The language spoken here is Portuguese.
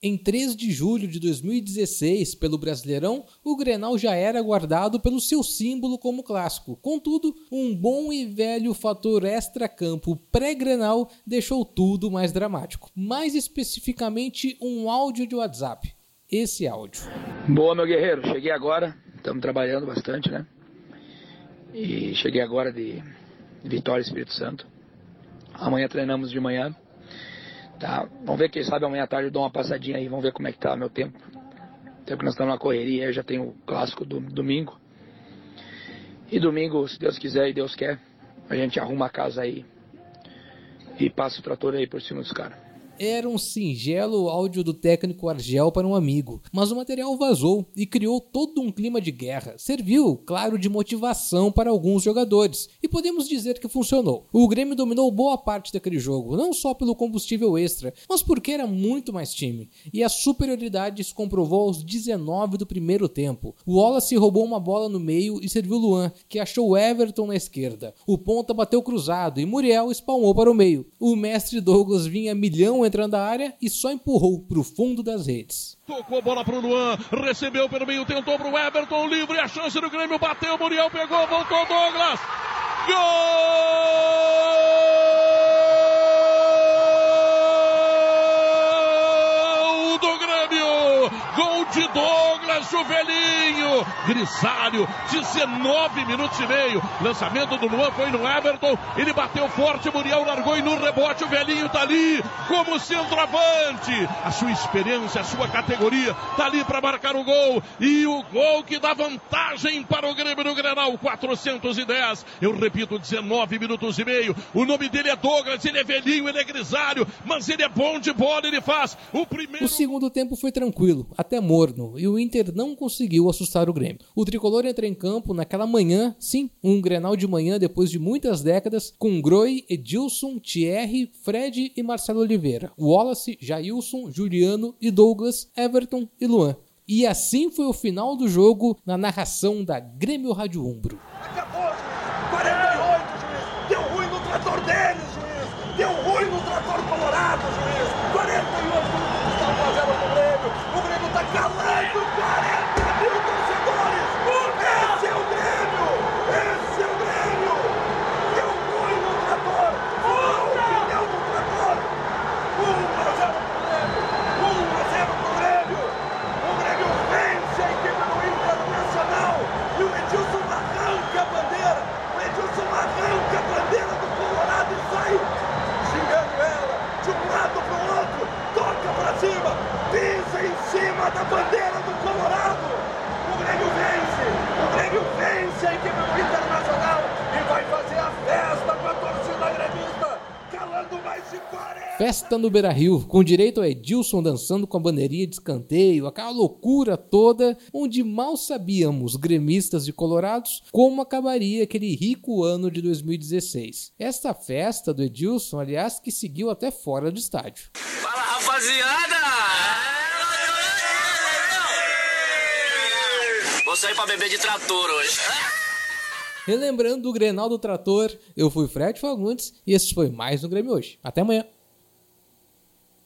Em 3 de julho de 2016, pelo Brasileirão, o Grenal já era guardado pelo seu símbolo como clássico. Contudo, um bom e velho fator extra-campo pré-Grenal deixou tudo mais dramático. Mais especificamente, um áudio de WhatsApp. Esse áudio. Boa, meu guerreiro. Cheguei agora. Estamos trabalhando bastante, né? E cheguei agora de Vitória Espírito Santo. Amanhã treinamos de manhã. Tá? Vamos ver, quem sabe amanhã à tarde eu dou uma passadinha aí, vamos ver como é que tá meu tempo. Tempo que nós estamos na correria, eu já tenho o clássico do domingo. E domingo, se Deus quiser e Deus quer, a gente arruma a casa aí e passa o trator aí por cima dos caras. Era um singelo áudio do técnico Argel para um amigo, mas o material vazou e criou todo um clima de guerra. Serviu, claro, de motivação para alguns jogadores, e podemos dizer que funcionou. O Grêmio dominou boa parte daquele jogo, não só pelo combustível extra, mas porque era muito mais time, e a superioridade se comprovou aos 19 do primeiro tempo. O Wallace roubou uma bola no meio e serviu Luan, que achou Everton na esquerda. O ponta bateu cruzado e Muriel espalmou para o meio. O mestre Douglas vinha milhão entrando na área e só empurrou para o fundo das redes. Tocou a bola para o Luan, recebeu pelo meio, tentou para o Everton, livre, a chance do Grêmio, bateu, Muriel pegou, voltou Douglas. Gol do Grêmio! Gol de Douglas Juvelinho! Grisalho, 19 minutos e meio. Lançamento do Luan foi no Everton. Ele bateu forte, Muriel largou e no rebote o velhinho tá ali como centroavante. A sua experiência, a sua categoria tá ali para marcar o gol. E o gol que dá vantagem para o Grêmio no Grenal, 410. Eu repito, 19 minutos e meio. O nome dele é Douglas, ele é velhinho, ele é grisalho, mas ele é bom de bola, ele faz o primeiro. O segundo tempo foi tranquilo, até morno, e o Inter não conseguiu assustar o Grêmio. O tricolor entra em campo naquela manhã, sim, um Grenal de manhã depois de muitas décadas, com Groi, Edilson, Thierry, Fred e Marcelo Oliveira, Wallace, Jailson, Juliano e Douglas, Everton e Luan. E assim foi o final do jogo na narração da Grêmio Rádio Umbro. Acabou, juiz! 48, juiz! Deu ruim no trator deles, Festa no Beira Rio, com direito a Edilson dançando com a bandeirinha de escanteio, aquela loucura toda, onde mal sabíamos, gremistas de Colorados, como acabaria aquele rico ano de 2016. Esta festa do Edilson, aliás, que seguiu até fora do estádio. Fala rapaziada! Vou sair pra beber de trator hoje. Relembrando o Grenal do Trator, eu fui Fred Fagundes e esse foi mais um Grêmio hoje. Até amanhã!